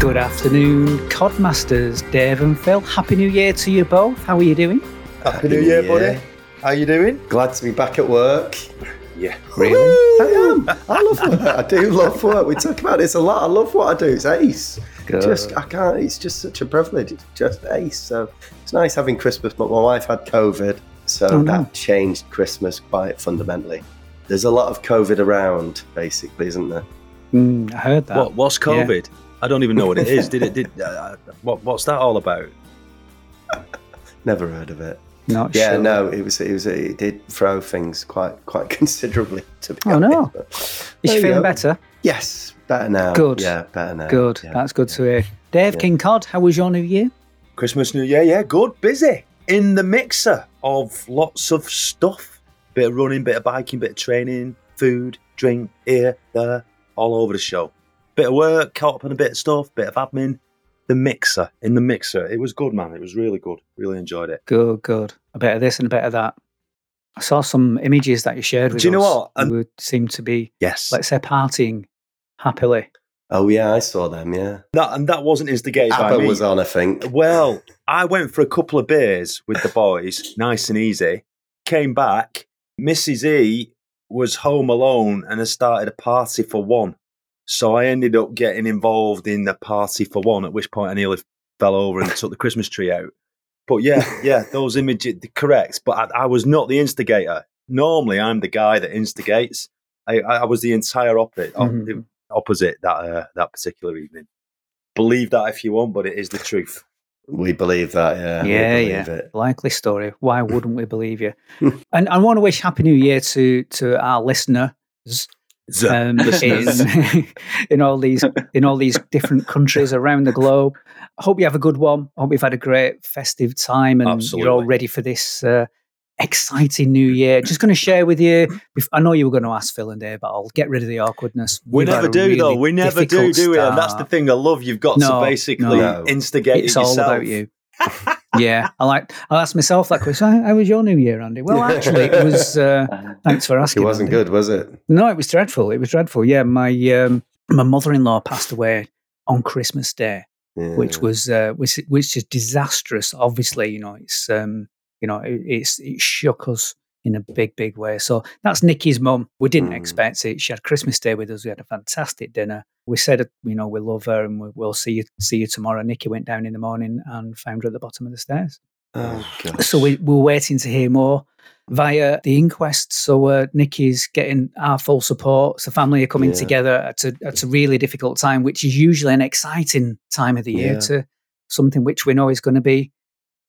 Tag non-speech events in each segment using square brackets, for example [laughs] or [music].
Good afternoon, Codmasters, Dave and Phil. Happy New Year to you both. How are you doing? Happy New Year, buddy. How are you doing? Glad to be back at work. Yeah. Really? I am. I love [laughs] work. I do love work. We talk about this a lot. I love what I do. It's ace. Good. Just I can't. It's just such a privilege. It's just ace. So it's nice having Christmas. But my wife had COVID, so Oh, no. that changed Christmas quite fundamentally. There's a lot of COVID around, basically, isn't there? Mm, I heard that. What, what's COVID? I don't even know what it is. Did it? Did [laughs] uh, what? What's that all about? Never heard of it. Not Yeah, sure. no, it was. It was. It did throw things quite quite [laughs] considerably. To be Oh, honest. no. But Is she you feeling go. better? Yes, better now. Good. Yeah, better now. Good. Yeah. That's good to hear. Dave Yeah. King Cod, how was your New Year? Christmas, New Year. Yeah, good. Busy in the mixer of lots of stuff. Bit of running, bit of biking, bit of training, food, drink, here, there, all over the show. Bit of work, caught up on a bit of stuff, bit of admin. The mixer, in the mixer. It was good, man. It was really good. Really enjoyed it. Good, good. A bit of this and a bit of that. I saw some images that you shared with Do you know us. what? And- You seem to be, Yes. let's say, partying happily. Oh yeah, I saw them. Yeah, that, and that wasn't instigated by me. was on. I think. Well, I went for a couple of beers with the boys, nice and easy. Came back. Mrs. E was home alone and has started a party for one. So I ended up getting involved in the party for one, at which point I nearly fell over and took the Christmas tree out. But yeah, [laughs] yeah, those images, correct. But I, I was not the instigator. Normally, I'm the guy that instigates. I, I was the entire opposite, Mhm. opposite that uh, that particular evening. Believe that if you want, but it is the truth. We believe that. Yeah. we Yeah, believe yeah. It. Likely story. Why wouldn't we believe you? [laughs] and I want to wish Happy New Year to to our listeners um, [laughs] in, [laughs] in all these in all these different countries around the globe. I hope you have a good one. I hope you've had a great festive time and you're all ready for this uh, exciting new year. Just going to share with you. I know you were going to ask Phil and Dave, but I'll get rid of the awkwardness. We never do though. We never do, do we? And that's the thing I love. You've got No, to basically no. instigate It's it all yourself. about you. Yeah, I like. I asked myself that question. How, how was your New Year, Andy? Well, actually, it was. Uh, [laughs] thanks for asking. It wasn't Andy. good, was it? No, it was dreadful. It was dreadful. Yeah, my um, my mother in law passed away on Christmas Day, Yeah. which was uh, which which is disastrous. Obviously, you know, it's um, you know, it, it's it shook us in a big, big way. So that's Nikki's mum. We didn't Mm. expect it. She had Christmas Day with us. We had a fantastic dinner. We said, you know, we love her and we, we'll see you see you tomorrow. Nikki went down in the morning and found her at the bottom of the stairs. Oh. [sniffs] So we, we're waiting to hear more via the inquest. So uh, Nikki's getting our full support. So family are coming Yeah. together at a, at a really difficult time, which is usually an exciting time of the year Yeah. to something which we know is going to be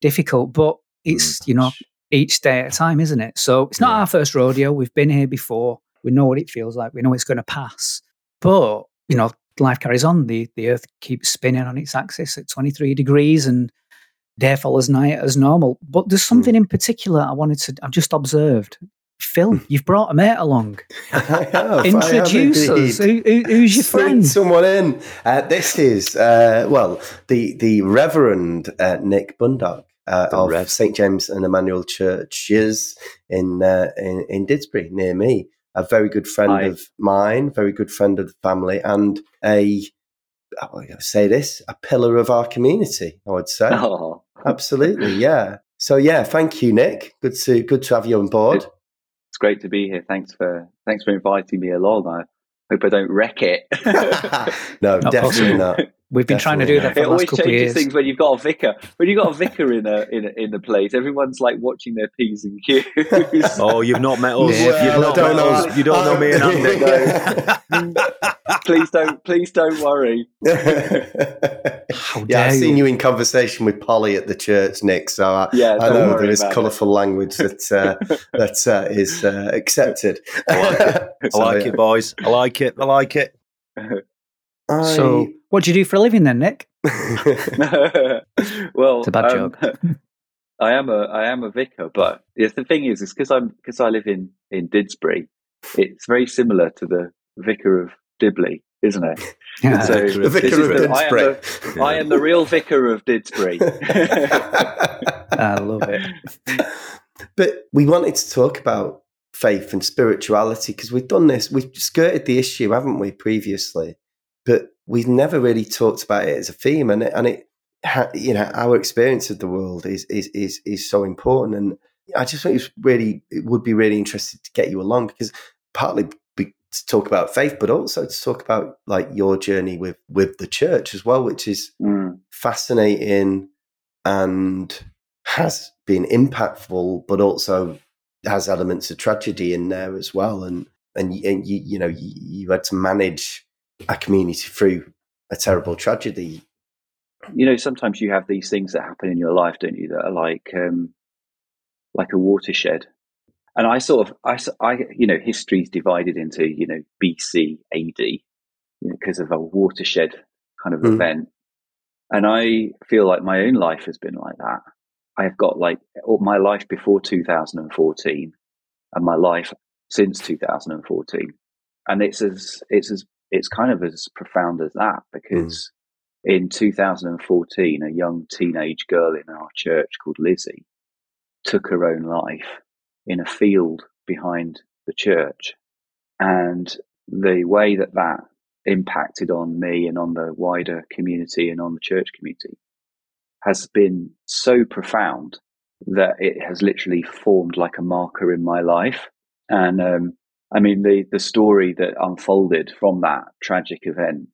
difficult. But it's, you know, each day at a time, isn't it? So it's not Yeah. our first rodeo. We've been here before. We know what it feels like. We know it's going to pass. But, you know, life carries on. The, the earth keeps spinning on its axis at 23 degrees and day follows night as normal. But there's something in particular I wanted to, I've just observed. Phil, you've brought a mate along. [laughs] I have, I have Introduce us. Who, who, who's your Bring friend? someone in. Uh, this is uh, well the the Reverend uh, Nick Bundock uh, of. St James and Emmanuel Churches in, uh, in in Didsbury near me. A very good friend Hi. of mine, very good friend of the family, and a I would say this a pillar of our community. I would say [laughs] Oh, absolutely, yeah. So yeah, thank you, Nick. Good to good to have you on board. it's great to be here. Thanks for thanks for inviting me along. I hope I don't wreck it. [laughs] [laughs] no, Not definitely possible. not. We've been trying to do that for it the always last couple changes years. things when you've got a vicar. When you've got a vicar in a in a, in the place, everyone's like watching their p's and q's. Oh, you've not met us. Yeah. You've not don't met know. us. You don't know me and Andy. [laughs] please don't please don't worry. How yeah, I've seen you. you in conversation with Polly at the church, Nick. So I, Yeah, I know there is about it. colourful language that uh, [laughs] that uh, is uh, accepted. I like I like it, boys. I like it. I like it. [laughs] So, what do you do for a living then, Nick? [laughs] [laughs] well, It's a bad um, [laughs] I am a I am a vicar, but yes, the thing is, is because I'm because I live in in Didsbury, it's very similar to the vicar of Dibley, isn't it? Yeah. So Vicar of this Didsbury. I am the- I am the real vicar of Didsbury. I love it. but we wanted to talk about faith and spirituality because we've done this. We've skirted the issue, haven't we, previously? But we've never really talked about it as a theme, and it, and it, you know, our experience of the world is is is is so important, and I just think it's really it would be really interested to get you along because partly to talk about faith, but also to talk about like your journey with with the church as well, which is mm. fascinating and has been impactful, but also has elements of tragedy in there as well. And and, and you you know you, you had to manage a community through a terrible tragedy. You know, sometimes you have these things that happen in your life, don't you? That are like um, like a watershed and I sort of, I, I, you know, history's divided into, you know, BC, AD, you know, because of a watershed kind of mm. event. And I feel like my own life has been like that. I've got like my life before 2014 and my life since 2014. And it's as, it's as, it's kind of as profound as that because mm. in 2014, a young teenage girl in our church called Lizzie took her own life in a field behind the church. And the way that that impacted on me and on the wider community and on the church community has been so profound that it has literally formed like a marker in my life. And um, I mean, the, the story that unfolded from that tragic event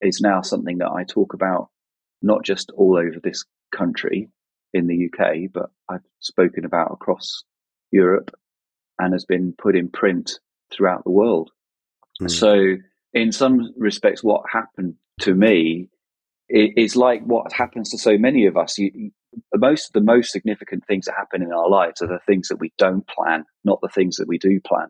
is now something that I talk about not just all over this country in the UK, but I've spoken about across Europe and has been put in print throughout the world. Mm. So, in some respects, what happened to me is like what happens to so many of us. You, most of the most significant things that happen in our lives are the things that we don't plan, not the things that we do plan.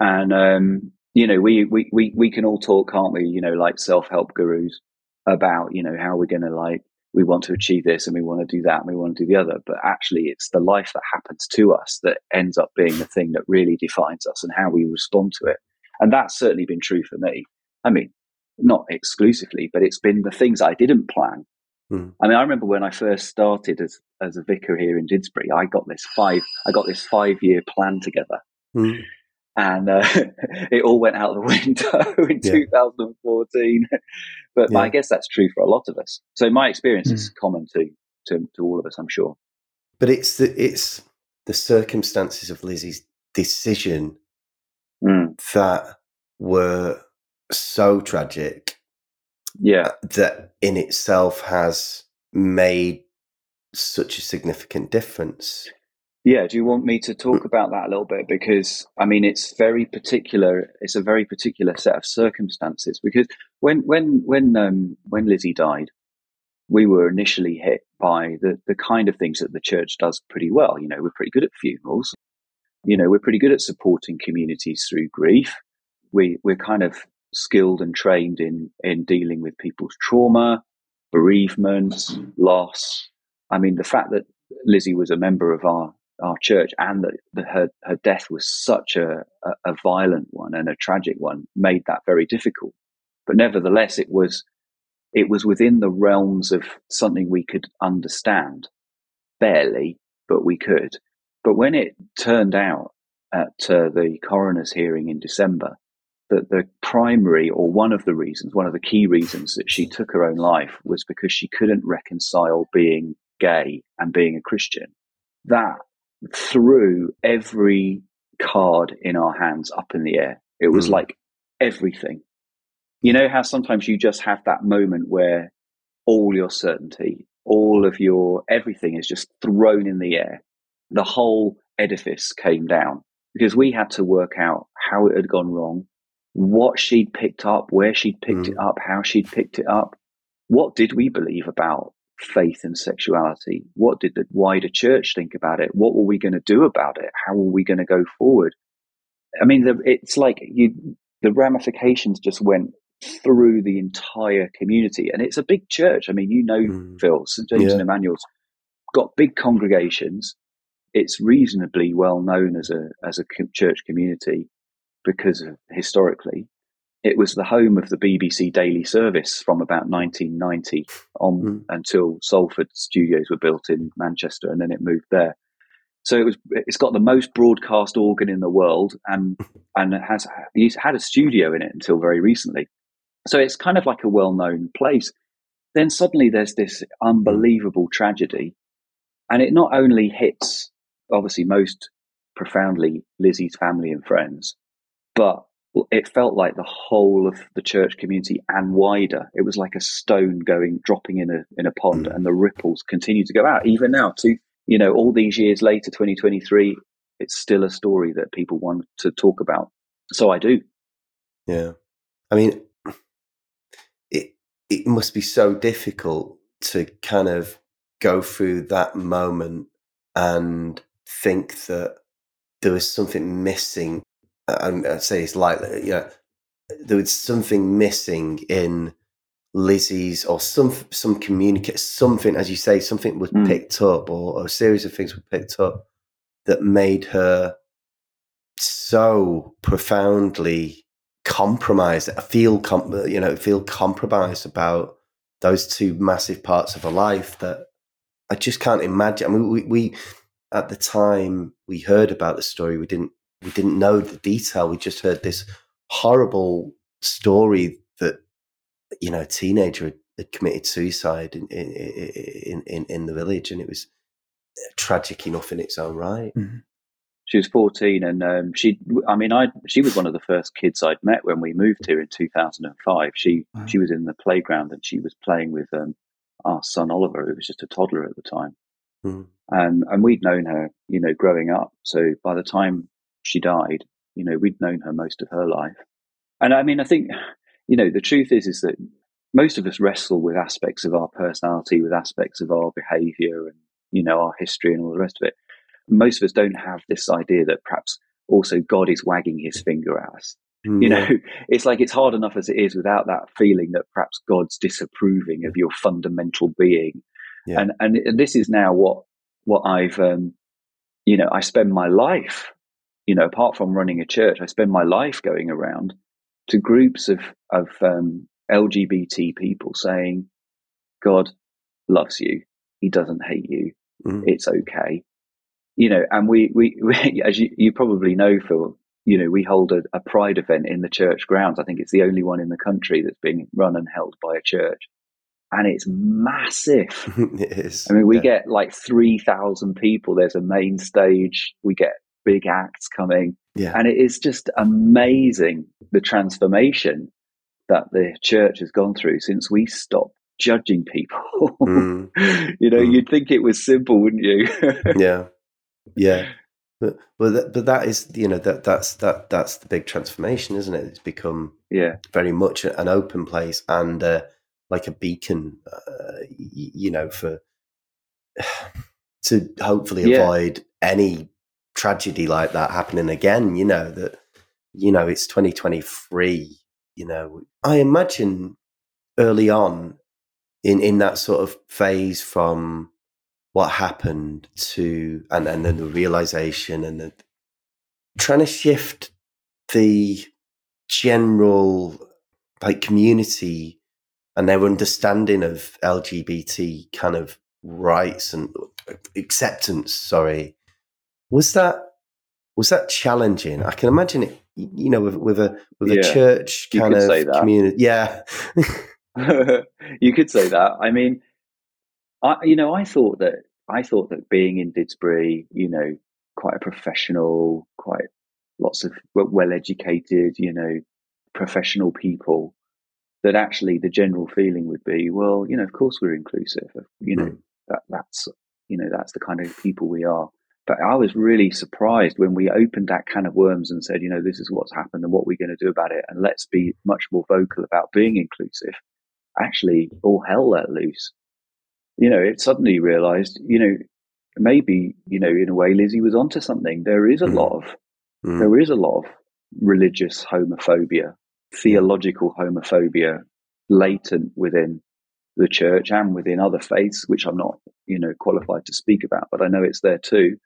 And um, you know, we, we we we can all talk, can't we? You know, like self help gurus about you know how we're going to like we want to achieve this and we want to do that and we want to do the other. But actually, it's the life that happens to us that ends up being the thing that really defines us and how we respond to it. And that's certainly been true for me. I mean, not exclusively, but it's been the things I didn't plan. Mm. I mean, I remember when I first started as as a vicar here in Didsbury, I got this five I got this five year plan together. Mm and uh, [laughs] it all went out the [laughs] window in yeah. 2014. [laughs] but yeah. I guess that's true for a lot of us. So my experience mm. is common to, to to all of us, I'm sure. But it's the it's the circumstances of Lizzie's decision mm. that were so tragic. Yeah, that in itself has made such a significant difference. Yeah, do you want me to talk about that a little bit? Because I mean, it's very particular. It's a very particular set of circumstances. Because when when when um, when Lizzie died, we were initially hit by the the kind of things that the church does pretty well. You know, we're pretty good at funerals. You know, we're pretty good at supporting communities through grief. We we're kind of skilled and trained in in dealing with people's trauma, bereavement, loss. I mean, the fact that Lizzie was a member of our our church and that, her, her death was such a, a, a violent one and a tragic one made that very difficult. But nevertheless, it was, it was within the realms of something we could understand barely, but we could. But when it turned out at uh, the coroner's hearing in December that the primary or one of the reasons, one of the key reasons that she took her own life was because she couldn't reconcile being gay and being a Christian, that threw every card in our hands up in the air. It was mm. like everything. You know how sometimes you just have that moment where all your certainty, all of your everything is just thrown in the air. The whole edifice came down because we had to work out how it had gone wrong, what she'd picked up, where she'd picked mm. it up, how she'd picked it up. What did we believe about faith and sexuality? What did the wider church think about it? What were we going to do about it? How were we going to go forward? I mean, the, it's like you, the ramifications just went through the entire community, and it's a big church. I mean, you know, mm. Phil, St James yeah. and Emmanuel's got big congregations. It's reasonably well known as a as a church community because of, historically it was the home of the BBC daily service from about 1990 on mm. until Salford studios were built in Manchester, and then it moved there. So it was. It's got the most broadcast organ in the world, and [laughs] and it has had a studio in it until very recently. So it's kind of like a well known place. Then suddenly there's this unbelievable tragedy. And it not only hits, obviously, most profoundly Lizzie's family and friends, but it felt like the whole of the church community and wider. It was like a stone going dropping in a in a pond, mm. and the ripples continue to go out. Even now, to you know, all these years later, 2023, it's still a story that people want to talk about. So I do. Yeah, I mean, it it must be so difficult to kind of go through that moment and think that there was something missing Uh, and I'd uh, say it's like you know there was something missing in Lizzie's or some some communicate something as you say something was mm. picked up or, or, a series of things were picked up that made her so profoundly compromised uh, feel com- you know feel compromised about those two massive parts of her life that I just can't imagine I mean we, we at the time we heard about the story we didn't we didn't know the detail. We just heard this horrible story that you know a teenager had, had committed suicide in in, in in the village, and it was tragic enough in its own right. Mm-hmm. She was 14, and um, she, I mean, I she was one of the first kids I'd met when we moved here in 2005. She wow. she was in the playground and she was playing with um, our son Oliver, who was just a toddler at the time. Mm. Um, and we'd known her, you know, growing up. So by the time she died. You know, we'd known her most of her life. And I mean, I think, you know, the truth is, is that most of us wrestle with aspects of our personality, with aspects of our behavior and, you know, our history and all the rest of it. Most of us don't have this idea that perhaps also God is wagging his finger at us. Mm, you know, [laughs] it's like it's hard enough as it is without that feeling that perhaps God's disapproving of your fundamental being. Yeah. And, and, and this is now what, what I've, um, you know, I spend my life you know, apart from running a church, I spend my life going around to groups of of um, LGBT people saying, "God loves you. He doesn't hate you. Mm. It's okay." You know, and we, we, [laughs] we as you, you probably know, Phil, you know, we hold a, a, pride event in the church grounds. I think it's the only one in the country that's being run and held by a church. And it's massive. [laughs] it is. I mean, we yeah. get like 3,000 people. There's a main stage. We get big acts coming. Yeah. And it is just amazing the transformation that the church has gone through since we stopped judging people. [laughs] Mm. you know, mm. you'd think it was simple, wouldn't you? [laughs] yeah. Yeah. But but that, but that is you know that that's that that's the big transformation, isn't it? It's become yeah very much an open place and uh, like a beacon, uh, you know, for [sighs] to hopefully yeah. avoid any tragedy like that happening again, you know, that, you know, it's 2023, you know. I imagine early on in, in that sort of phase from what happened to, and, and then the realization and the, trying to shift the general like community and their understanding of LGBT kind of rights and acceptance, sorry, was that was that challenging? I can imagine it. You know, with, with a with yeah, a church kind of community. Yeah, [laughs] you could say that. I mean, I you know I thought that I thought that being in Didsbury, you know, quite a professional, quite lots of well educated, you know, professional people. That actually the general feeling would be, well, you know, of course we're inclusive. You know, mm. that that's you know that's the kind of people we are. But I was really surprised when we opened that can of worms and said, you know, this is what's happened and what we're going to do about it. And let's be much more vocal about being inclusive. Actually, all hell let loose. You know, it suddenly realized, you know, maybe, you know, in a way, Lizzie was onto something. There is a mm. lot of, mm. there is a lot of religious homophobia, theological homophobia latent within the church and within other faiths, which I'm not, you know, qualified to speak about, but I know it's there too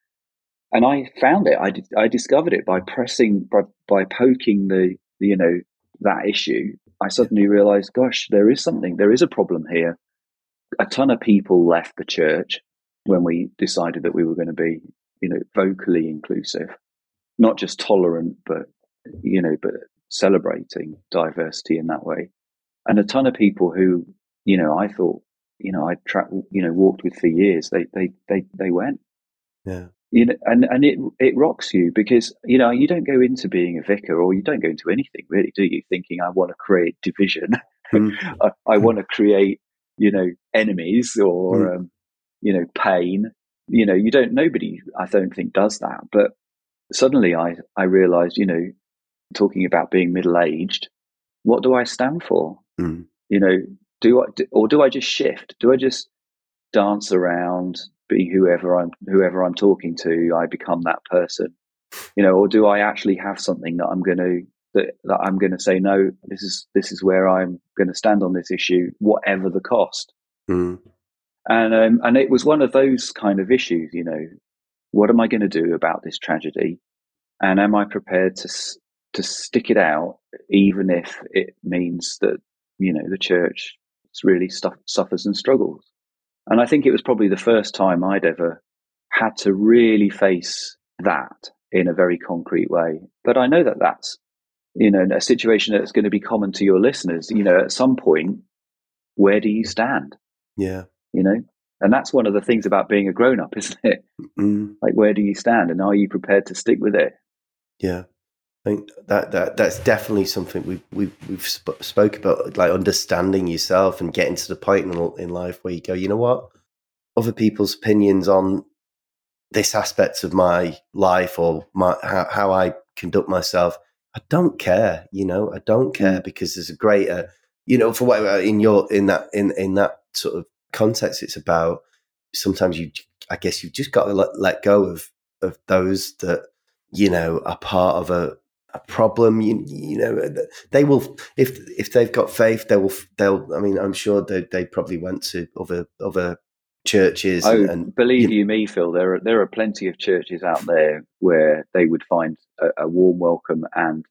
and I found it. I, I discovered it by pressing, by, by poking the, the, you know, that issue. I suddenly realized, gosh, there is something, there is a problem here. A ton of people left the church when we decided that we were going to be, you know, vocally inclusive, not just tolerant, but, you know, but celebrating diversity in that way. and a ton of people who, you know, I thought, you know, I tra- you know, walked with for years. They, they, they, they went. Yeah. You know, and, and it, it rocks you because, you know, you don't go into being a vicar or you don't go into anything really, do you? Thinking I want to create division. Mm. [laughs] I, I want to create, you know, enemies or, Mm. um, you know, pain. You know, you don't, nobody, I don't think does that. But suddenly I, I realized, you know, talking about being middle aged, what do I stand for? Mm. You know, do I, or do I just shift? Do I just dance around, be whoever I'm, whoever I'm talking to? I become that person, you know, or do I actually have something that I'm going to, that, that I'm going to say, no, this is, this is where I'm going to stand on this issue, whatever the cost. Mm. And, um, and it was one of those kind of issues, you know, what am I going to do about this tragedy? And am I prepared to, to stick it out, even if it means that, you know, the church really stuff, suffers and struggles? And I think it was probably the first time I'd ever had to really face that in a very concrete way. But I know that that's, you know, a situation that's going to be common to your listeners. You know, at some point, where do you stand? Yeah. You know, and that's one of the things about being a grown up, [laughs] isn't it? Mm. Like, where do you stand, and are you prepared to stick with it? Yeah. I think that, that that's definitely something we've we've we've sp- spoke about, like understanding yourself and getting to the point in, in life where you go, you know what, other people's opinions on this aspect of my life or my how, how I conduct myself, I don't care. You know, I don't hmm. care because there's a greater, you know, for whatever in your in that in in that sort of context, it's about sometimes you, I guess, you've just got to let, let go of of those that you know are part of a a problem you, you know they will if if they've got faith they will they'll i mean i'm sure they they probably went to other other churches Oh, and, and believe you- you me, Phil. There are there are plenty of churches out there where they would find a, a warm welcome and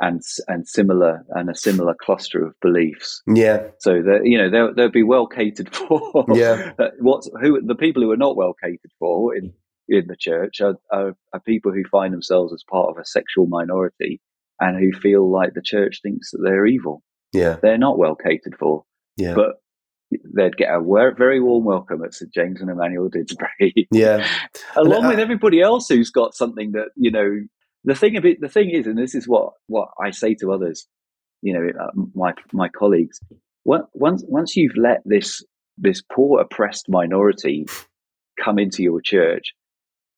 and and similar and a similar cluster of beliefs. yeah So that you know they'll they'll be well catered [laughs] for. Yeah. What's who the people who are not well catered for in in the church are, are are people who find themselves as part of a sexual minority and who feel like the church thinks that they're evil. yeah They're not well catered for yeah but they'd get a very warm welcome at St James and Emmanuel Didsbury, [laughs] yeah along with everybody else who's got something that you know. The thing of it, the thing is, and this is what what I say to others, you know, uh, my my colleagues. on- Once once you've let this this poor oppressed minority come into your church,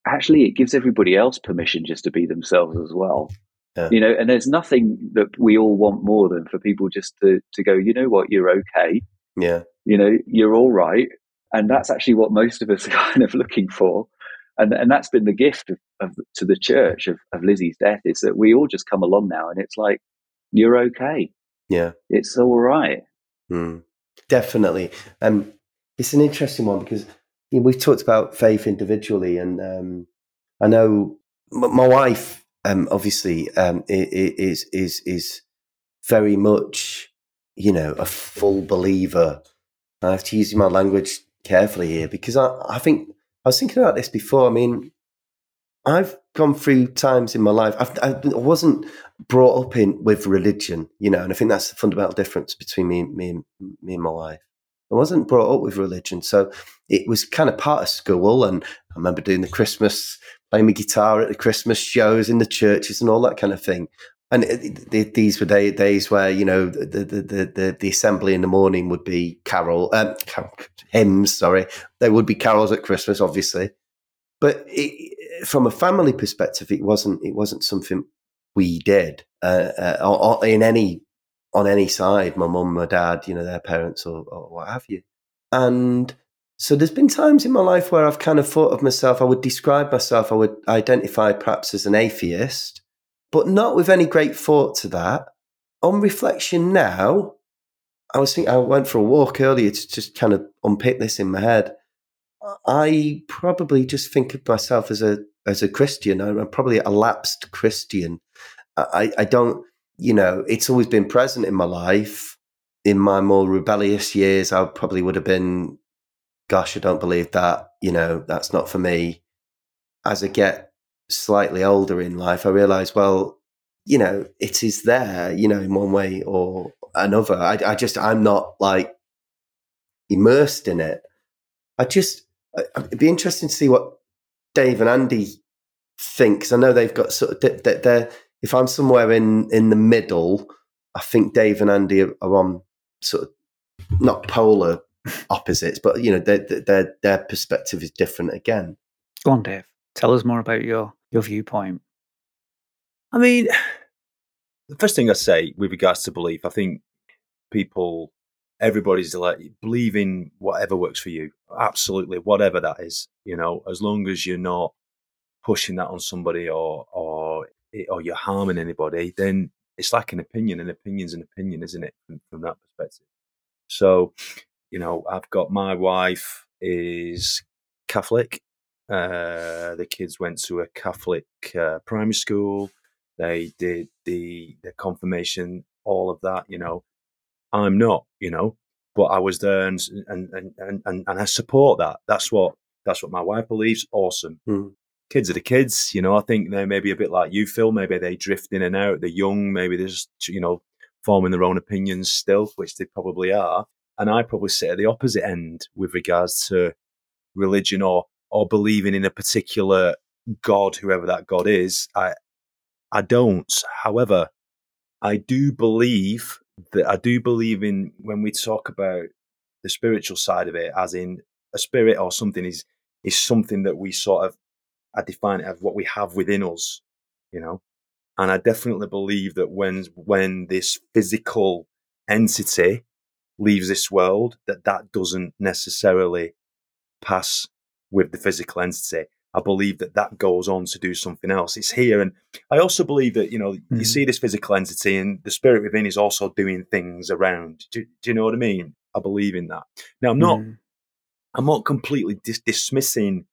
actually, it gives everybody else permission just to be themselves as well. Yeah. You know, and there's nothing that we all want more than for people just to to go, you know what, you're okay. Yeah. You know you're all right. And that's actually what most of us [laughs] are kind of looking for. And and that's been the gift of, of to the church of, of lizzie's death is that we all just come along now and it's like you're okay. Yeah. It's all right. Mm, definitely. Um, it's an interesting one because we've talked about faith individually, and um, I know my wife, um, obviously, um, is is is very much, you know, a full believer. I have to use my language carefully here because I, I think I was thinking about this before. I mean, I've gone through times in my life. I've, I wasn't brought up in with religion, you know, and I think that's the fundamental difference between me, me, me and my wife. I wasn't brought up with religion, so it was kind of part of school. And I remember doing the Christmas, playing my guitar at the Christmas shows in the churches and all that kind of thing. And it, it, these were day, days where you know the the, the the assembly in the morning would be carol, um, hymns. Sorry, there would be carols at Christmas, obviously, but it, from a family perspective, it wasn't it wasn't something we did uh, uh, or, or in any on any side. My mum, my dad, you know, their parents or, or what have you. And so there's been times in my life where I've kind of thought of myself. I would describe myself. I would identify perhaps as an atheist, but not with any great thought to that. On reflection now, I was thinking. I went for a walk earlier to just kind of unpick this in my head. I probably just think of myself as a as a Christian. I'm probably a lapsed Christian. I, I don't, you know, it's always been present in my life. In my more rebellious years, I probably would have been, gosh, I don't believe that. You know, that's not for me. As I get slightly older in life, I realize, well, you know, it is there, you know, in one way or another. I, I just I'm not like immersed in it. I just it'd be interesting to see what Dave and Andy think because I know they've got sort of they're, they're if I'm somewhere in in the middle, I think Dave and Andy are, are on sort of not polar opposites, but you know their their their perspective is different again. Go on, Dave. Tell us more about your your viewpoint. I mean, the first thing I say with regards to belief, I think people, everybody's like believe in whatever works for you. Absolutely, whatever that is. You know, as long as you're not pushing that on somebody or or or you're harming anybody, then it's like an opinion. An opinion's an opinion, isn't it? From, from that perspective. So, you know, I've got my wife is Catholic. Uh, the kids went to a Catholic uh, primary school. They did the the confirmation, all of that. You know, I'm not. You know, but I was there, and and and and, and I support that. That's what that's what my wife believes. Awesome. Mm kids are the kids. You know, I think they're maybe a bit like you, Phil. Maybe they drift in and out. They're young. Maybe they're just, you know, forming their own opinions still, which they probably are. And I probably sit at the opposite end with regards to religion or or believing in a particular God, whoever that God is. I I don't. However, I do believe that I do believe in when we talk about the spiritual side of it, as in a spirit or something is is something that we sort of I define it as what we have within us, you know. And I definitely believe that when when this physical entity leaves this world, that that doesn't necessarily pass with the physical entity. I believe that that goes on to do something else. It's here, and I also believe that you know mm-hmm. you see this physical entity, and the spirit within is also doing things around. Do, do you know what I mean? I believe in that. Now, I'm not. Mm-hmm. I'm not completely dis- dismissing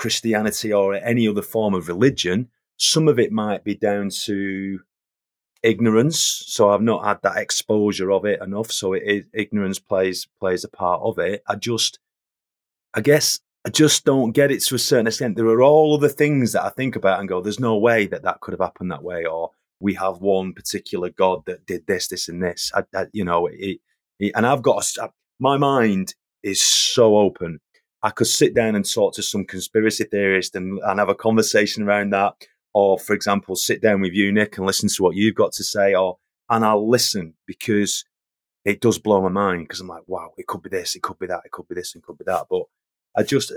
Christianity or any other form of religion. Some of it might be down to ignorance. So I've not had that exposure of it enough. So it is, ignorance plays plays a part of it. I just, I guess, I just don't get it to a certain extent. There are all other things that I think about and go, "There's no way that that could have happened that way," or we have one particular God that did this, this, and this. I, I, you know, it, it, and I've got a, my mind is so open. I could sit down and talk to some conspiracy theorist and, and have a conversation around that. Or, for example, sit down with you, Nick, and listen to what you've got to say. Or, and I'll listen because it does blow my mind because I'm like, wow, it could be this, it could be that, it could be this, and could be that. But I just,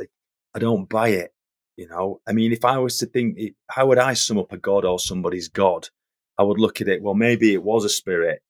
I don't buy it. You know, I mean, if I was to think, how would I sum up a god or somebody's god? I would look at it. Well, maybe it was a spirit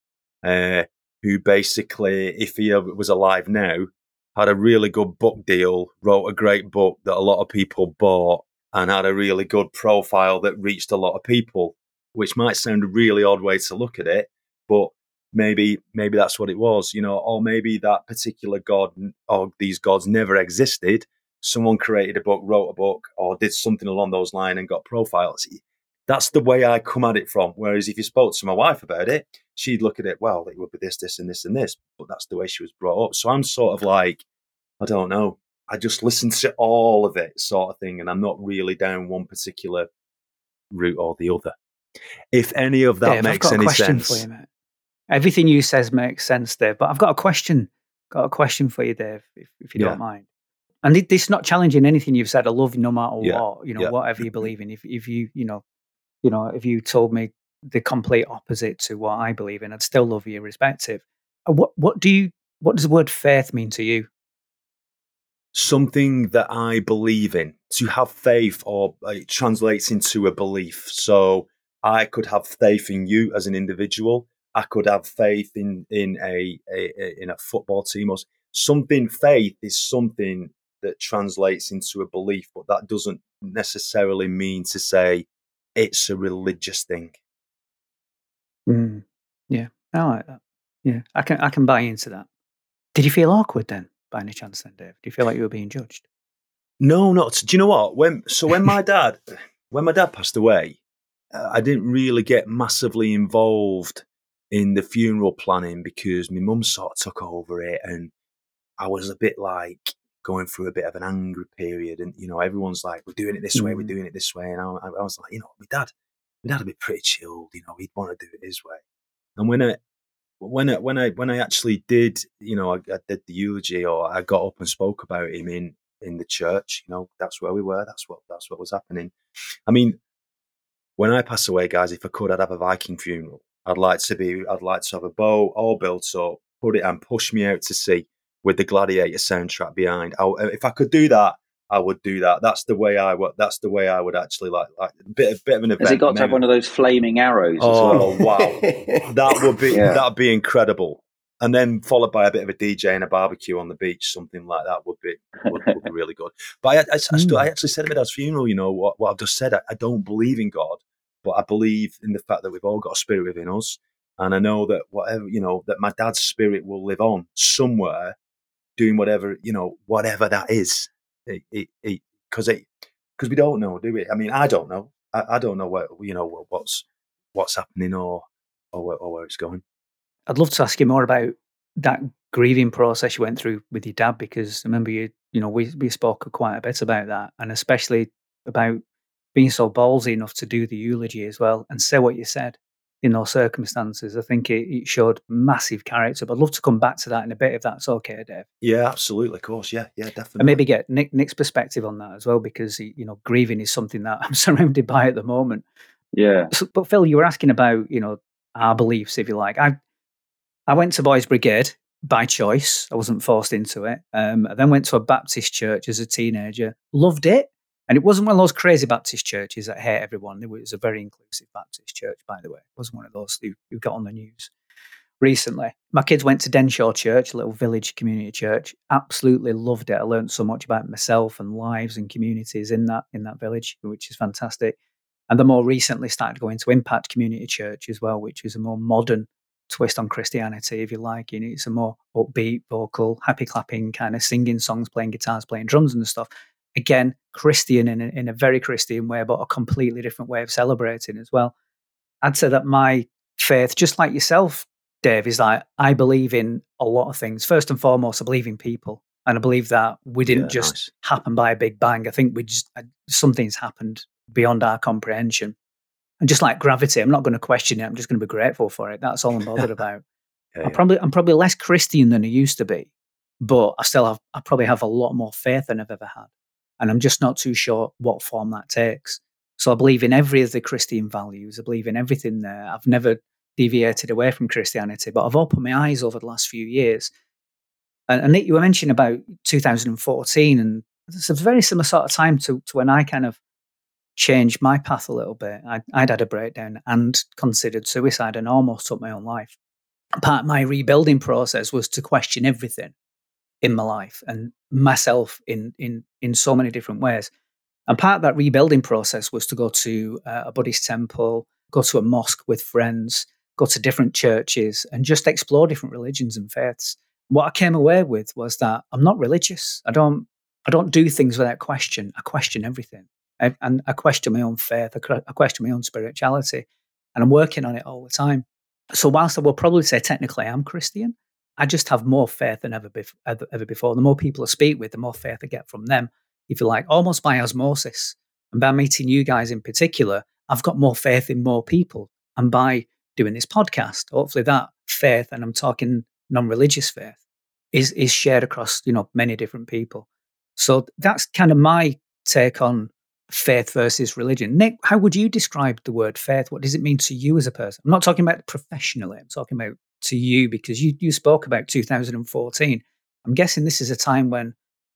uh, who basically, if he was alive now, had a really good book deal, wrote a great book that a lot of people bought, and had a really good profile that reached a lot of people, which might sound a really odd way to look at it, but maybe maybe that's what it was, you know, or maybe that particular god or these gods never existed. Someone created a book, wrote a book, or did something along those lines and got profiles. That's the way I come at it from. Whereas if you spoke to my wife about it, she'd look at it, well, it would be this, this, and this, and this. But that's the way she was brought up. So I'm sort of like, I don't know. I just listen to all of it, sort of thing, and I'm not really down one particular route or the other. If any of that Dave, makes any sense. You, Everything you says makes sense, Dave. But I've got a question. Got a question for you, Dave, if, if you yeah. don't mind. And this is not challenging anything you've said. I love you no matter yeah. what. You know, yeah. whatever you believe in. If if you you know, you know, if you told me the complete opposite to what I believe in, I'd still love you, irrespective. Uh, what what do you what does the word faith mean to you? Something that I believe in. To have faith, or it translates into a belief. So I could have faith in you as an individual. I could have faith in in a, a, a in a football team or something. Faith is something that translates into a belief, but that doesn't necessarily mean to say it's a religious thing. Mm. Yeah, I like that. Yeah, I can I can buy into that. Did you feel awkward then, by any chance, then, Dave? Do you feel like you were being judged? No, not. Do you know what? When so when my [laughs] dad when my dad passed away, uh, I didn't really get massively involved in the funeral planning because my mum sort of took over it, and I was a bit like going through a bit of an angry period, and you know everyone's like, "We're doing it this mm. way, we're mm. doing it this way," and I, I was like, you know, my dad, my dad would be pretty chilled, you know, he'd want to do it his way. And when I when I, when I when I actually did, you know, I, I, did the eulogy or I got up and spoke about him in in the church. You know, that's where we were. That's what that's what was happening. I mean, when I pass away, guys, if I could, I'd have a Viking funeral. I'd like to be. I'd like to have a boat all built up, put it and push me out to sea with the Gladiator soundtrack behind. I, if I could do that, I would do that. That's the way I would. That's the way I would actually like. Like a bit, a bit of an event. Has it got to have one of those flaming arrows? Oh well? wow, [laughs] that would be yeah. that'd be incredible. And then followed by a bit of a DJ and a barbecue on the beach, something like that would be would, would be [laughs] really good. But I, I, I, still, I, hmm. actually said at my dad's funeral, you know what, what I've just said. I, I don't believe in God, but I believe in the fact that we've all got a spirit within us, and I know that whatever you know, that my dad's spirit will live on somewhere, doing whatever you know, whatever that is because it because we don't know, do we? I mean, I don't know. I, I don't know what you know what's what's happening or or where, or where it's going. I'd love to ask you more about that grieving process you went through with your dad because I remember you you know we we spoke quite a bit about that and especially about being so ballsy enough to do the eulogy as well and say what you said in those circumstances. I think it, it, showed massive character. But I'd love to come back to that in a bit if that's okay, Dave. Yeah, absolutely, of course. Yeah, yeah, definitely. And maybe get Nick, Nick's perspective on that as well, because you know grieving is something that [laughs] I'm surrounded by at the moment. Yeah. But Phil, you were asking about you know our beliefs, if you like. I I went to Boys Brigade by choice. I wasn't forced into it. Um, I then went to a Baptist church as a teenager. Loved it. And it wasn't one of those crazy Baptist churches that hate everyone. It was a very inclusive Baptist church, by the way. It wasn't one of those who, who got on the news recently. My kids went to Denshaw Church, a little village community church. Absolutely loved it. I learned so much about myself and lives and communities in that in that village, which is fantastic. And then more recently started going to Impact Community Church as well, which is a more modern twist on Christianity, if you like. It's a more upbeat, vocal, happy clapping kind of singing songs, playing guitars, playing drums and stuff again, Christian in a, in a very Christian way, but a completely different way of celebrating as well. I'd say that my faith, just like yourself, Dave, is like I believe in a lot of things. First and foremost, I believe in people, and I believe that we didn't yeah, just nice. happen by a big bang. I think we just uh, something's happened beyond our comprehension. And just like gravity, I'm not going to question it. I'm just going to be grateful for it. That's all I'm bothered [laughs] about. yeah, I'm probably I'm probably less Christian than I used to be, but I still have I probably have a lot more faith than I've ever had. And I'm just not too sure what form that takes. So I believe in every of the Christian values. I believe in everything there. I've never deviated away from Christianity, but I've opened my eyes over the last few years. And, and Nick, you were mentioning about 2014, and it's a very similar sort of time to, to when I kind of changed my path a little bit. I'd, I'd had a breakdown and considered suicide and almost took my own life. Part of my rebuilding process was to question everything in my life and myself in in in so many different ways. And part of that rebuilding process was to go to uh, a Buddhist temple, go to a mosque with friends, go to different churches, and just explore different religions and faiths. What I came away with was that I'm not religious. I don't I don't do things without question. I question everything, I, and I question my own faith. I question my own spirituality, and I'm working on it all the time. So whilst I will probably say technically I'm Christian, I just have more faith than ever, bef- ever, before. The more people I speak with, the more faith I get from them, if you like, almost by osmosis. And by meeting you guys in particular, I've got more faith in more people. And by doing this podcast, hopefully that faith, and I'm talking non-religious faith, is is shared across you know many different people. So that's kind of my take on faith versus religion. Nick, how would you describe the word faith? What does it mean to you as a person? I'm not talking about professionally. I'm talking about to you because you, you spoke about 2014. I'm guessing this is a time when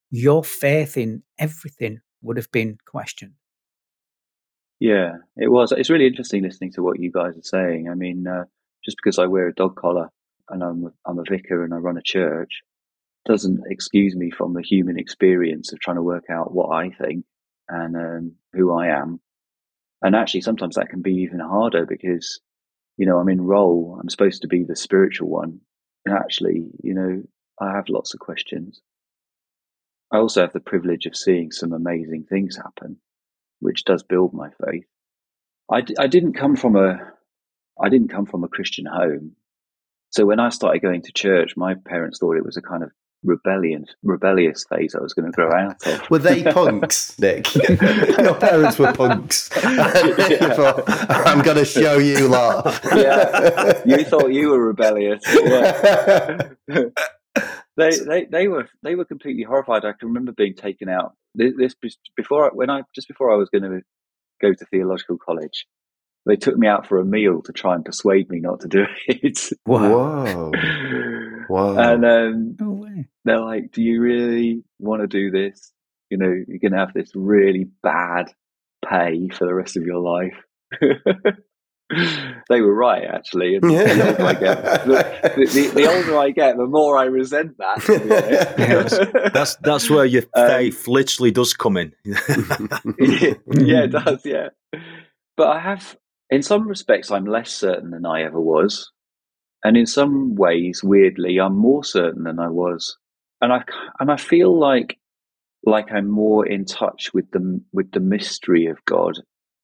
your faith in everything would have been questioned. Yeah, it was. It's really interesting listening to what you guys are saying. I mean, uh, just because I wear a dog collar and I'm a, I'm a vicar and I run a church doesn't excuse me from the human experience of trying to work out what I think and um, who I am. And actually, sometimes that can be even harder because you know, I'm in role. I'm supposed to be the spiritual one. And actually, you know, I have lots of questions. I also have the privilege of seeing some amazing things happen, which does build my faith. I d- I didn't come from a, I didn't come from a Christian home. So when I started going to church, my parents thought it was a kind of rebellion, rebellious phase I was going to throw out of. Were they punks, [laughs] Nick? [laughs] Your parents were punks. [laughs] thought, I'm going to show you lot. yeah, you thought you were rebellious. Yeah. they, they they were they were completely horrified. I can remember being taken out. This, this before when I just before I was going to go to theological college, they took me out for a meal to try and persuade me not to do it. Whoa. Whoa. And um, No they're like, Do you really want to do this? You know, you're going to have this really bad pay for the rest of your life. [laughs] they were right, actually. And the, older I get, the, the, the older I get, the more I resent that. to be. [laughs] Yes. That's that's where your [laughs] Um, faith literally does come in. yeah, it does, yeah. But I have, in some respects, I'm less certain than I ever was. And in some ways, weirdly, I'm more certain than I was. And I, and I feel like, like I'm more in touch with the, with the mystery of God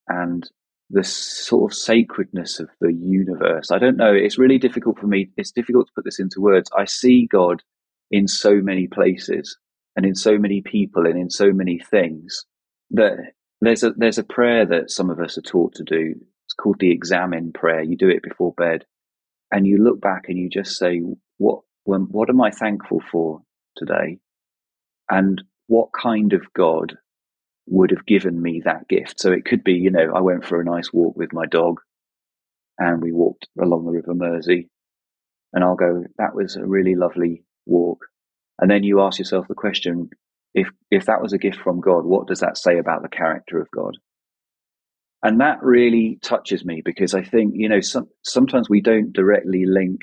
and the sort of sacredness of the universe. I don't know. It's really difficult for me. It's difficult to put this into words. I see God in so many places and in so many people and in so many things that there's a there's a prayer that some of us are taught to do. It's called the Examen prayer. You do it before bed, and you look back and you just say, "What when, what am I thankful for today?" And what kind of God would have given me that gift? So it could be, you know, I went for a nice walk with my dog, and we walked along the River Mersey, and I'll go, "That was a really lovely walk." And then you ask yourself the question, if if that was a gift from God, what does that say about the character of God? And that really touches me because I think you know some, sometimes we don't directly link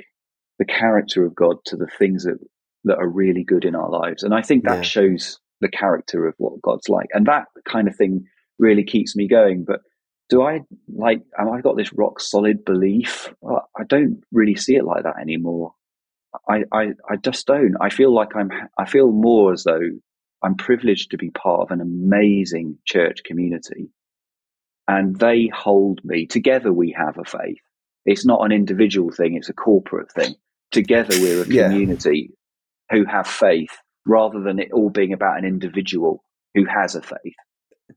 the character of God to the things that that are really good in our lives, and I think that Yeah. shows the character of what God's like, and that kind of thing really keeps me going. But do I like? Have I got this rock solid belief? Well, I don't really see it like that anymore. I, I, I just don't. I feel like I'm. I feel more as though I'm privileged to be part of an amazing church community, and they hold me together. We have a faith. It's not an individual thing; it's a corporate thing. Together, we're a [laughs] Yeah. community who have faith, rather than it all being about an individual who has a faith.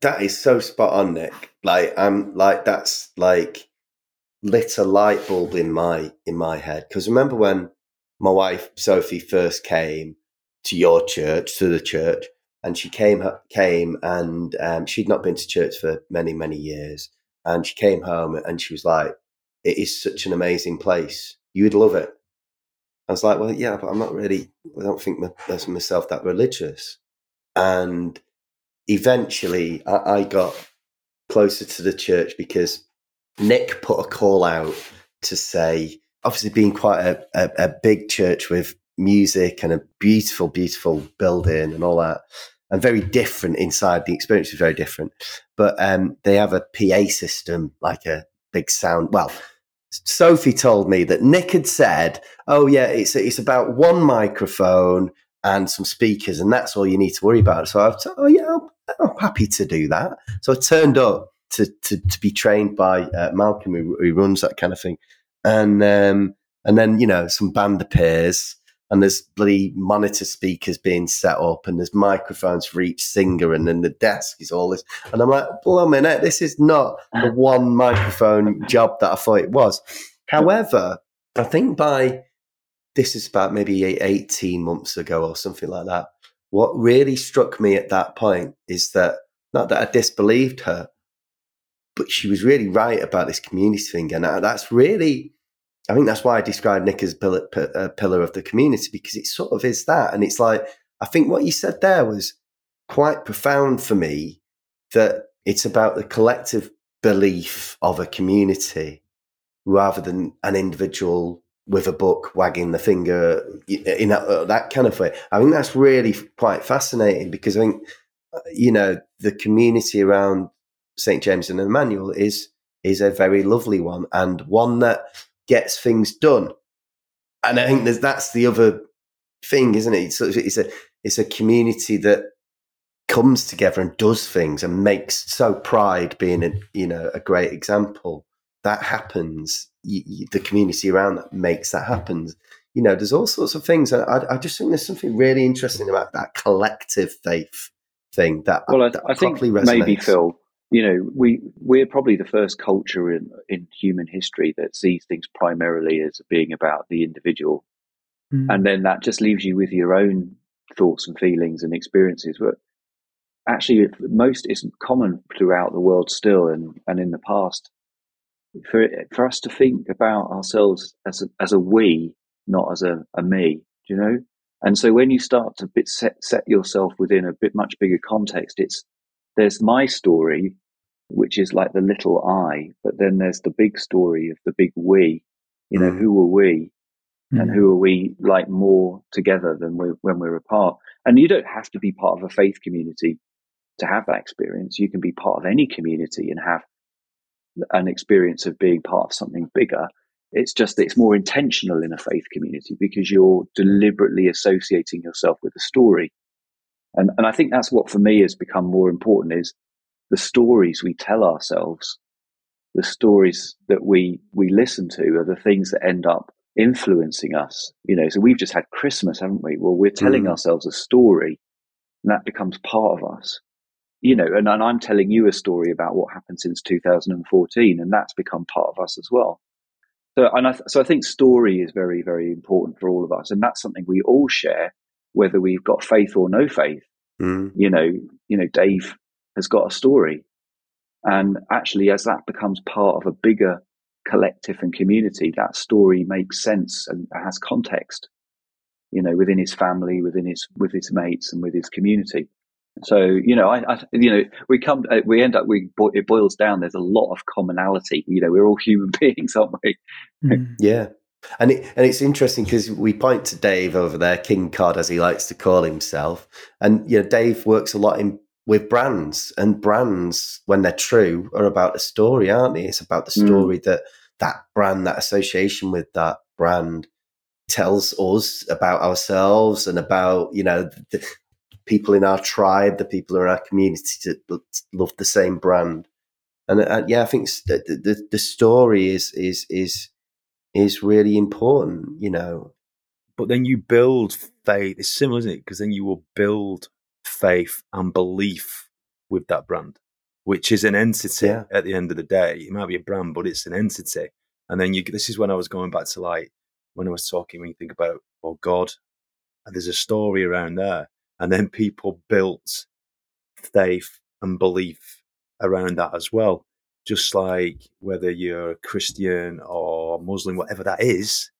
That is so spot on, Nick. Like I'm like that's like lit a light bulb in my in my head. Because remember when my wife Sophie first came to your church, to the church, and she came came and um, she'd not been to church for many many years, and she came home and she was like, "It is such an amazing place. You'd love it." I was like, "Well, yeah, but I'm not really. I don't think my- myself that religious." And eventually I, I got closer to the church because Nick put a call out to say, obviously being quite a, a, a big church with music and a beautiful, beautiful building and all that, and very different inside. The experience is very different, but um, they have a PA system, like a big sound. Well, Sophie told me that Nick had said, "Oh yeah, it's it's about one microphone and some speakers, and that's all you need to worry about." So I've said, "Oh yeah, I'm, I'm happy to do that." So I turned up to to, to be trained by uh, Malcolm, who, who runs that kind of thing, and um, and then you know some band appears. And there's bloody monitor speakers being set up, and there's microphones for each singer, and then the desk is all this. And I'm like, well, a minute, this is not the [laughs] one microphone job that I thought it was. However, I think by this is about maybe 18 months ago or something like that. What really struck me at that point is that not that I disbelieved her, but she was really right about this community thing. And uh, that's really, I think that's why I described Nick as pillar, a pillar of the community because it sort of is that. And it's like, I think what you said there was quite profound for me that it's about the collective belief of a community rather than an individual with a book wagging the finger in that, uh, that kind of way. I think that's really quite fascinating because I think, uh, you know, the community around St. James and Emmanuel is is a very lovely one and one that gets things done. And I think there's, that's the other thing, isn't it? It's, it's a it's a community that comes together and does things and makes so pride being a you know a great example that happens you, you, the community around that makes that happen you know, there's all sorts of things. I, I just think there's something really interesting about that collective faith thing that well, I, that I think maybe Phil, you know, we we're probably the first culture in in human history that sees things primarily as being about the individual, mm. and then that just leaves you with your own thoughts and feelings and experiences. But actually, most isn't common throughout the world still, and and in the past, for for us to think about ourselves as a, as a we, not as a, a me. Do you know? And so when you start to bit set set yourself within a bit much bigger context, it's there's my story, which is like the little I, but then there's the big story of the big we. You know, mm. who are we? Mm. And who are we like more together than we, when we're apart? And you don't have to be part of a faith community to have that experience. You can be part of any community and have an experience of being part of something bigger. It's just that it's more intentional in a faith community because you're deliberately associating yourself with a story. And, and I think that's what for me has become more important is the stories we tell ourselves, the stories that we, we listen to are the things that end up influencing us. You know, so we've just had Christmas, haven't we? Well, we're telling mm. ourselves a story and that becomes part of us you know, and, and I'm telling you a story about what happened since 2014, and that's become part of us as well. So, and I, so I think story is very, very important for all of us, and that's something we all share, whether we've got faith or no faith. Mm. You know, you know, Dave has got a story, and actually, as that becomes part of a bigger collective and community, that story makes sense and has context. You know, within his family, within his with his mates, and with his community. So you know, I, I, you know, we come, uh, we end up, we it boils down. There's a lot of commonality. You know, we're all [laughs] human beings, aren't we? Mm. [laughs] Yeah, and it, and it's interesting because we point to Dave over there, King Cod, as he likes to call himself, and you know, Dave works a lot in with brands, and brands, when they're true, are about a story, aren't they? It's about the mm. story mm. that that brand, that association with that brand tells us about ourselves and about you know the, people in our tribe, the people in our community that love the same brand. And uh, yeah, I think the, the, the story is is is is really important, you know. But then you build faith. It's similar, isn't it? Because then you will build faith and belief with that brand, which is an entity yeah. at the end of the day. It might be a brand, but it's an entity. And then you. This is when I was going back to like when I was talking. When you think about oh, God, and there's a story around there and then people built faith and belief around that as well. Just like whether you're a Christian or Muslim, whatever that is,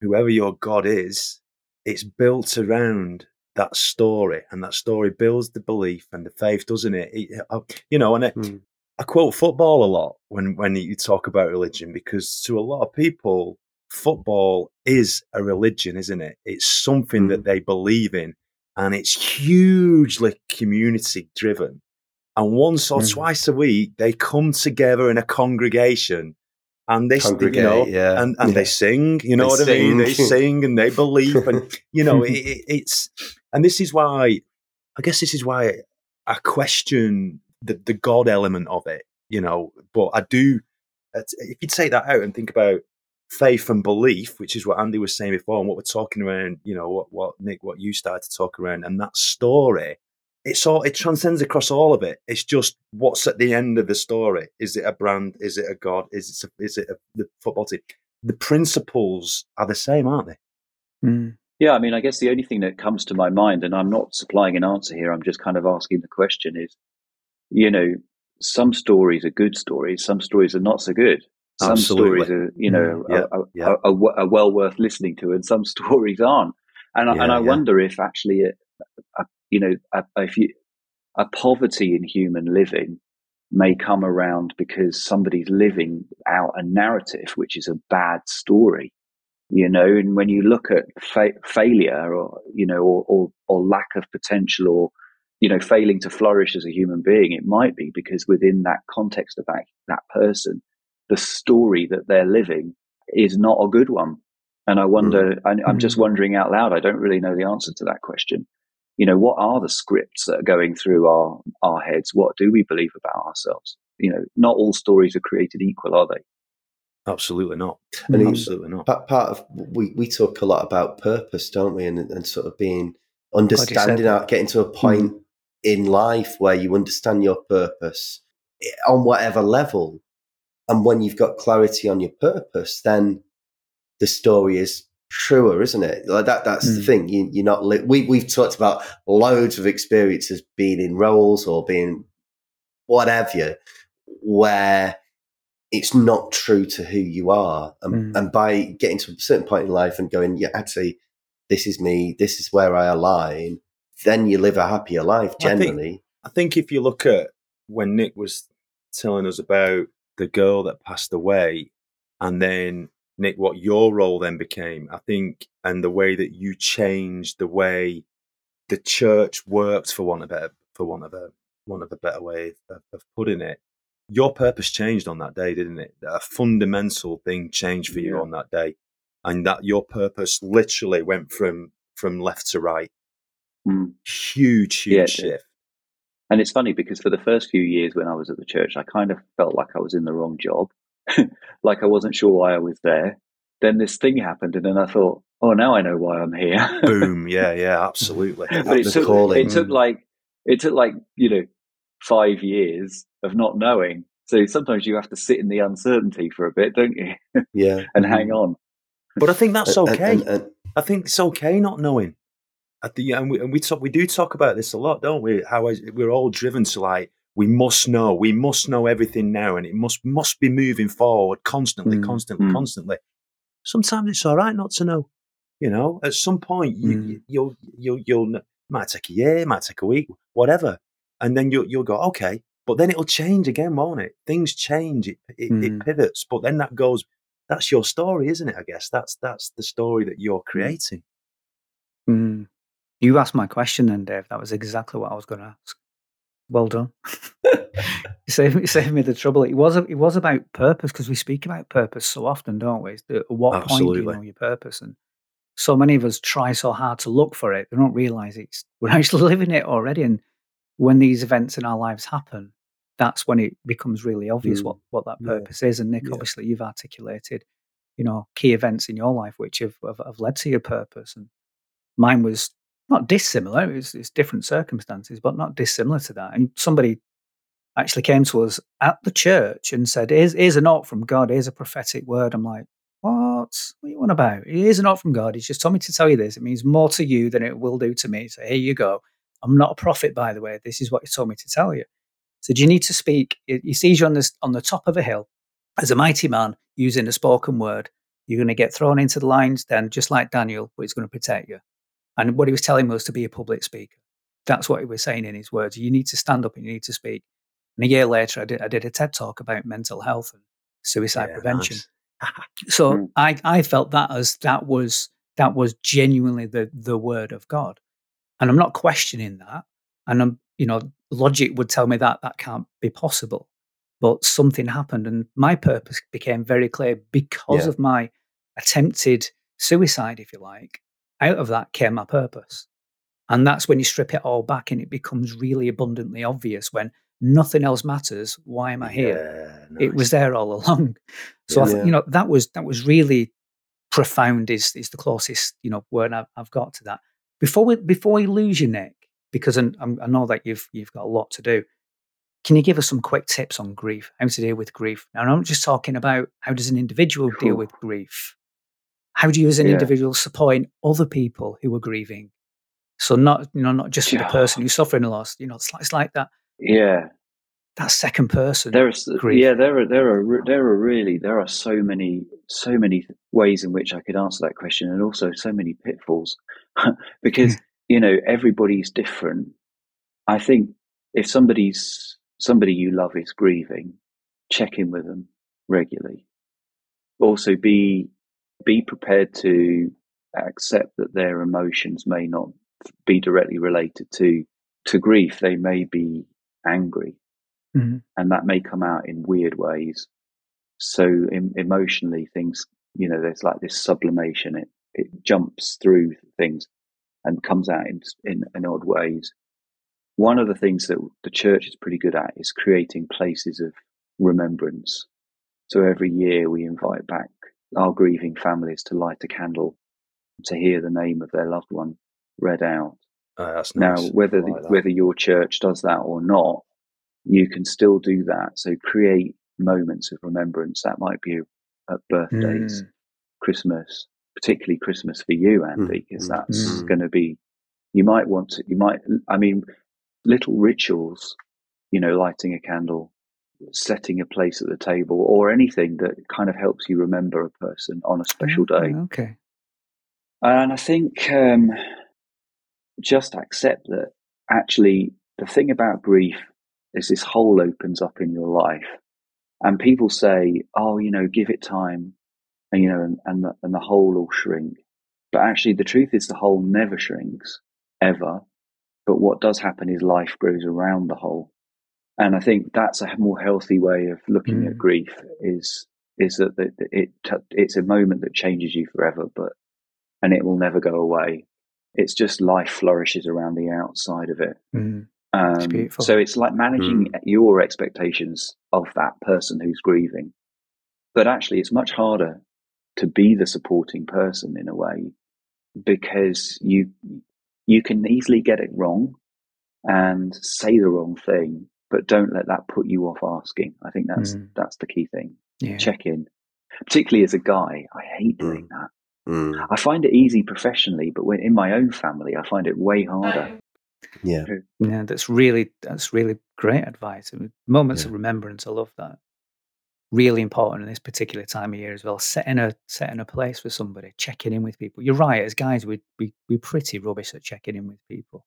whoever your God is, it's built around that story, and that story builds the belief and the faith, doesn't it? it uh, you know, and it, mm. I quote football a lot when when you talk about religion because to a lot of people, football is a religion, isn't it? It's something mm. that they believe in, and it's hugely community driven. And once or mm. twice a week, they come together in a congregation and they, you know, yeah. and, and yeah. they sing, you know they what sing. I mean? They sing and they believe. And, [laughs] you know, it, [laughs] it's, and this is why, I guess this is why I question the, the God element of it, you know, but I do, if you take that out and think about faith and belief, which is what Andy was saying before, and what we're talking around, you know, what, what Nick, what you started to talk around, and that story, it's all it transcends across all of it. It's just what's at the end of the story. Is it a brand? Is it a god? Is it a, is it a, the football team? The principles are the same, aren't they? Mm. Yeah, I mean, I guess the only thing that comes to my mind, and I'm not supplying an answer here, I'm just kind of asking the question is, you know, some stories are good stories, some stories are not so good some Absolutely. stories are you know mm, yeah, are, yeah. Are, are, are, well worth listening to and some [laughs] stories aren't and, yeah, and i wonder if actually a, a, you know a, if you, a poverty in human living may come around because somebody's living out a narrative which is a bad story you know and when you look at fa- failure or you know or, or, or lack of potential or you know failing to flourish as a human being it might be because within that context of that that person the story that they're living is not a good one. And I wonder, mm. I, am just mm. wondering out loud, I don't really know the answer to that question. You know, what are the scripts that are going through our, our heads? What do we believe about ourselves? You know, not all stories are created equal, are they? Absolutely not. And he- Absolutely not. part, part of we we talk a lot about purpose, don't we? And and sort of being understanding that. out, getting to a point in life where you understand your purpose eh, on whatever level. And when you've got clarity on your purpose, then the story is truer, isn't it? Like that. That's the Mm. thing. You, you're not. Li- we we've talked about loads of experiences being in roles or being whatever, where it's not true to who you are. And, Mm. and by getting to a certain point in life and going, yeah, actually, this is me, this is where I align, then you live a happier life I think- generally. I think if you look at when Nick was telling us about the girl that passed away, and then Nick, what your role then became, I think, and the way that you changed the way the church worked, for want of a for want of a one of a better way of, of putting it, your purpose changed on that day, didn't it? A fundamental thing changed for you Yeah. on that day, and that your purpose literally went from from left to right. Mm. Huge, huge Yeah, shift. And it's funny because for the first few years when I was at the church, I kind of felt like I was in the wrong job, [laughs] like I wasn't sure why I was there. Then this thing happened, and then I thought, oh, now I know why I'm here. Boom. [laughs] Yeah, yeah, absolutely. but it took, calling. it took like it took like you know five years of not knowing. So sometimes you have to sit in the uncertainty for a bit, don't you, [laughs] Yeah. and hang on. But I think that's okay. and- and- I think it's okay not knowing. I think, and we, and we talk, we do talk about this a lot, don't we? How is- we're all driven to like we must know, we must know everything now, and it must must be moving forward constantly, Mm. constantly, Mm. constantly. Sometimes it's all right not to know. You know, at some point you, Mm. you'll you'll you'll might take a year, might take a week, whatever, and then you'll you'll go okay, but then it'll change again, won't it? Things change, it it, it Mm. pivots, but then that goes. That's your story, isn't it? I guess that's that's the story that you're creating. Mm. You asked my question then, Dave. That was exactly what I was going to ask. Well done. [laughs] you, saved, you saved me the trouble. It was it was about purpose because we speak about purpose so often, don't we? At what point do you know your purpose? And so many of us try so hard to look for it, they don't realize it's we're [laughs] actually living it already. And when these events in our lives happen, that's when it becomes really obvious Mm. what what that Yeah. purpose is. And Nick, Yeah. obviously, you've articulated, you know, key events in your life which have have, have led to your purpose. And mine was not dissimilar. It was, it's different circumstances, but not dissimilar to that. And somebody actually came to us at the church and said, "Here's, here's a note from God. Here's a prophetic word." I'm like, "What? What are you on about? Here's a note from God. He's just told me to tell you this. It means more to you than it will do to me. So here you go. I'm not a prophet, by the way. This is what he told me to tell you." So do you need to speak? He sees you on this on the top of a hill as a mighty man using a spoken word. You're going to get thrown into the lines, then just like Daniel, but he's going to protect you. And what he was telling me was to be a public speaker. That's what he was saying in his words. You need to stand up and you need to speak. And a year later, I did, I did a TED talk about mental health and suicide Yeah, prevention. nice. [laughs] So Mm. I, I felt that as that was that was genuinely the the word of God, and I'm not questioning that. And I'm you know logic would tell me that that can't be possible, but something happened, and my purpose became very clear because Yeah. of my attempted suicide, if you like. Out of that came my purpose, and that's when you strip it all back, and it becomes really abundantly obvious when nothing else matters. Why am I here? Yeah, it was there all along. So I Yeah. you know that was that was really profound. Is is the closest you know word I've, I've got to that. Before we before we lose you, Nick, because I'm, um, I'm, know that you've you've got a lot to do. Can you give us some quick tips on grief? How to deal with grief? Now, I'm not just talking about how does an individual deal with grief. How do you, as an Yeah. individual, support other people who are grieving? So not you know not just for the person who's [sighs] suffering a loss. You know, it's like, it's like that Yeah, that second person. there are s- uh, grief. yeah there are there are there are really there are so many so many ways in which I could answer that question, and also so many pitfalls [laughs] because you know everybody's different. I think if somebody's somebody you love is grieving, check in with them regularly. Also, be be prepared to accept that their emotions may not be directly related to to grief. They may be angry Mhm. and that may come out in weird ways. So em- emotionally, things you know, there's like this sublimation. It it jumps through things and comes out in, in in odd ways. One of the things that the church is pretty good at is creating places of remembrance. So every year we invite back our grieving families to light a candle to hear the name of their loved one read out. Uh, that's Now, whether I the, whether your church does that or not, you can still do that. So create moments of remembrance. That might be at birthdays, Mm. Christmas, particularly Christmas for you, Andy, because mm, that's mm. going to be. You might want to. You might. I mean, little rituals. You know, lighting a candle, setting a place at the table, or anything that kind of helps you remember a person on a special day. Okay. And I think um, just accept that actually the thing about grief is this hole opens up in your life, and people say, "Oh, you know, give it time," and you know, and and the, and the hole will shrink. But actually, the truth is, the hole never shrinks ever. But what does happen is life grows around the hole, and I think that's a more healthy way of looking at Mm. grief. Is is that that it it's a moment that changes you forever, but and it will never go away. It's just life flourishes around the outside of it. Mm. Um, beautiful. so it's like managing your expectations of that person who's grieving. But actually, it's much harder to be the supporting person in a way because you you can easily get it wrong and say the wrong thing, but don't let that put you off asking. I think that's Mm. that's the key thing. Yeah. Check in, particularly as a guy. I hate doing that. Mm, I find it easy professionally, but when in my own family, I find it way harder. yeah. Yeah, that's really that's really great advice. Moments Yeah. of remembrance, I love that. Really important in this particular time of year as well. Setting a setting a place for somebody, checking in with people. You're right, as guys, we we we're pretty rubbish at checking in with people.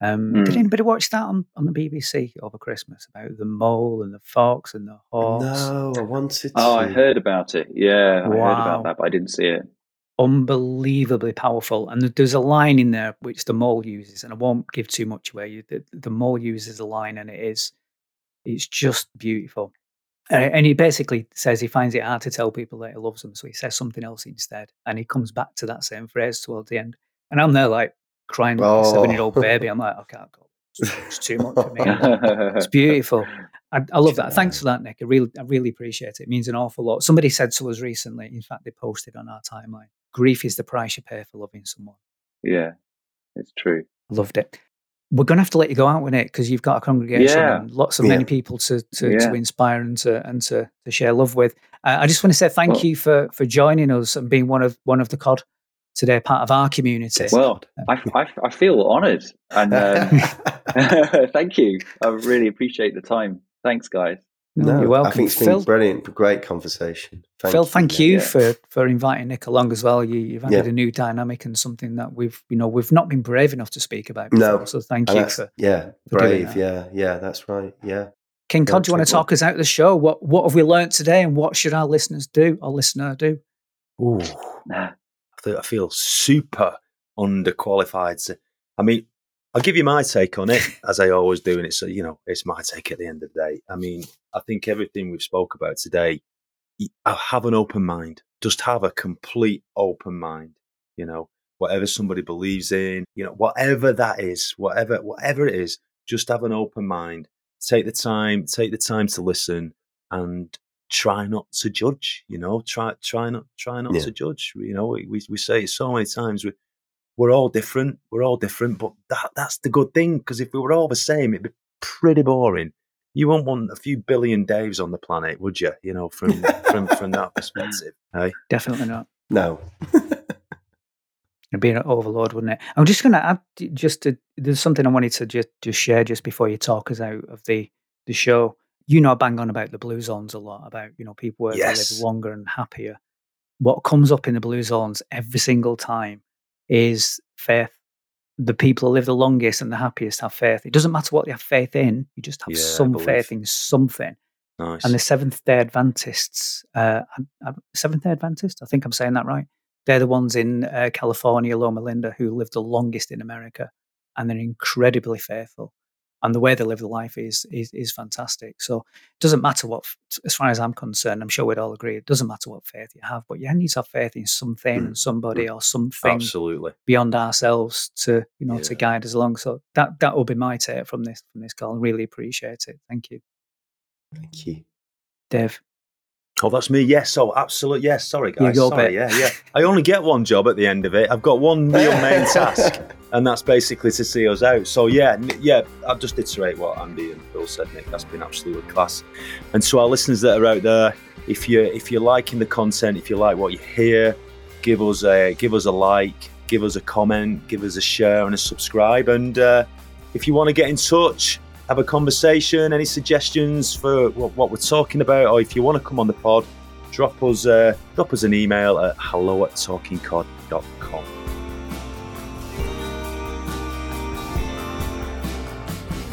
Um, Did Mm. anybody watch that on, on the BBC over Christmas about the mole and the fox and the horse? No, I wanted to. Oh, I heard about it. Yeah, I heard about that, but I didn't see it. unbelievably powerful. And there's a line in there which the mole uses, and I won't give too much away. The, the mole uses a line, and it is, it's just beautiful. And, he basically says he finds it hard to tell people that he loves them, so he says something else instead, and he comes back to that same phrase towards the end. And I'm there like crying like a Oh. seven-year-old baby. I'm like, I can't go. It's, it's too much for me. It's [laughs] beautiful. I, I love that. Thanks for that, Nick. I really, I really appreciate it. It means an awful lot. Somebody said to us recently. In fact, they posted on our timeline. Grief is the price you pay for loving someone. yeah, it's true. Loved it. We're going to have to let you go out with it because you've got a congregation Yeah. and lots of Yeah. many people to to, Yeah. to inspire and to and to, to share love with. Uh, I just want to say thank Well- you for for joining us and being one of one of the COD today, part of our community. Well, I, I, I feel honoured, and um, [laughs] [laughs] thank you. I really appreciate the time. Thanks, guys. No, no, you're welcome. I think it's been Phil, brilliant, great conversation. Thank Phil, you, thank Nick. you Yeah. for for inviting Nick along as well. You, you've added Yeah. a new dynamic and something that we've you know we've not been brave enough to speak about. No. So thank And you for yeah, for brave. Yeah, yeah, that's right. Yeah. King Yeah, Cod. Do you want to check it out. talk us out of the show? What what have we learnt today, and what should our listeners do? Our listener do? Ooh, Nah. I feel, super underqualified. I mean, I'll give you my take on it, as I always do, and it's you know it's my take at the end of the day. I mean, I think everything we've spoke about today, I uh, have an open mind. Just have a complete open mind. You know, whatever somebody believes in, you know, whatever that is, whatever whatever it is, just have an open mind. Take the time, take the time to listen, and try not to judge. You know, try try not try not Yeah. to judge. You know, we we, we say it so many times. We, we're all different. We're all different, but that that's the good thing because if we were all the same, it'd be pretty boring. You won't want a few billion Daves on the planet, would you? You know, from from from that perspective. [laughs] Hey, Definitely not. No. It'd be an overload, wouldn't it? I'm just going to add just to, there's something I wanted to just just share just before you talk us out of the the show. You know, I bang on about the blue zones a lot about you know people where they Yes. live longer and happier. What comes up in the blue zones every single time is faith. The people who live the longest and the happiest have faith. It doesn't matter what they have faith in; you just have Yeah, some faith in something. nice. And the Seventh Day Adventists, uh, Seventh Day Adventist, I think I'm saying that right. They're the ones in uh, California, Loma Linda, who live the longest in America, and they're incredibly faithful. And the way they live their life is is, is fantastic. So it doesn't matter what, as far as I'm concerned, I'm sure we'd all agree, it doesn't matter what faith you have, but you need to have faith in something Mm, and somebody or something Absolutely. beyond ourselves to you know to guide us along. So that that will be my take from this from this call. Really appreciate it. Thank you, Thank you. Dave. Oh, that's me. Yes. Oh, absolute. Yes. Sorry, guys. go, Sorry. Yeah, yeah. I only get one job at the end of it. I've got one real main [laughs] task, and that's basically to see us out. So yeah, yeah. I'll just iterate what Andy and Phil said, Nick. That's been absolutely class. And to our listeners that are out there, if you if you're liking the content, if you like what you hear, give us a give us a like, give us a comment, give us a share and a subscribe. And uh, if you want to get in touch, have a conversation, any suggestions for what, we're talking about, or if you want to come on the pod, drop us uh, drop us an email at hello at talkingcod.com.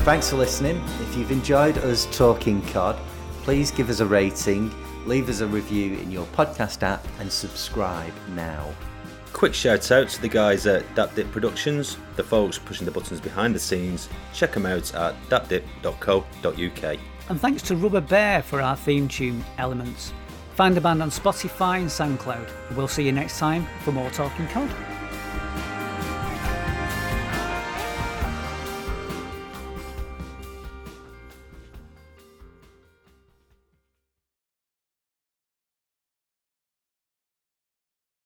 Thanks for listening. If you've enjoyed us talking COD, please give us a rating, leave us a review in your podcast app, and subscribe now. Quick shout out to the guys at DapDip Productions, the folks pushing the buttons behind the scenes. Check them out at dapdip.co.uk. And thanks to Rubber Bear for our theme tune elements. Find the band on Spotify and SoundCloud. We'll see you next time for more Talking Cod.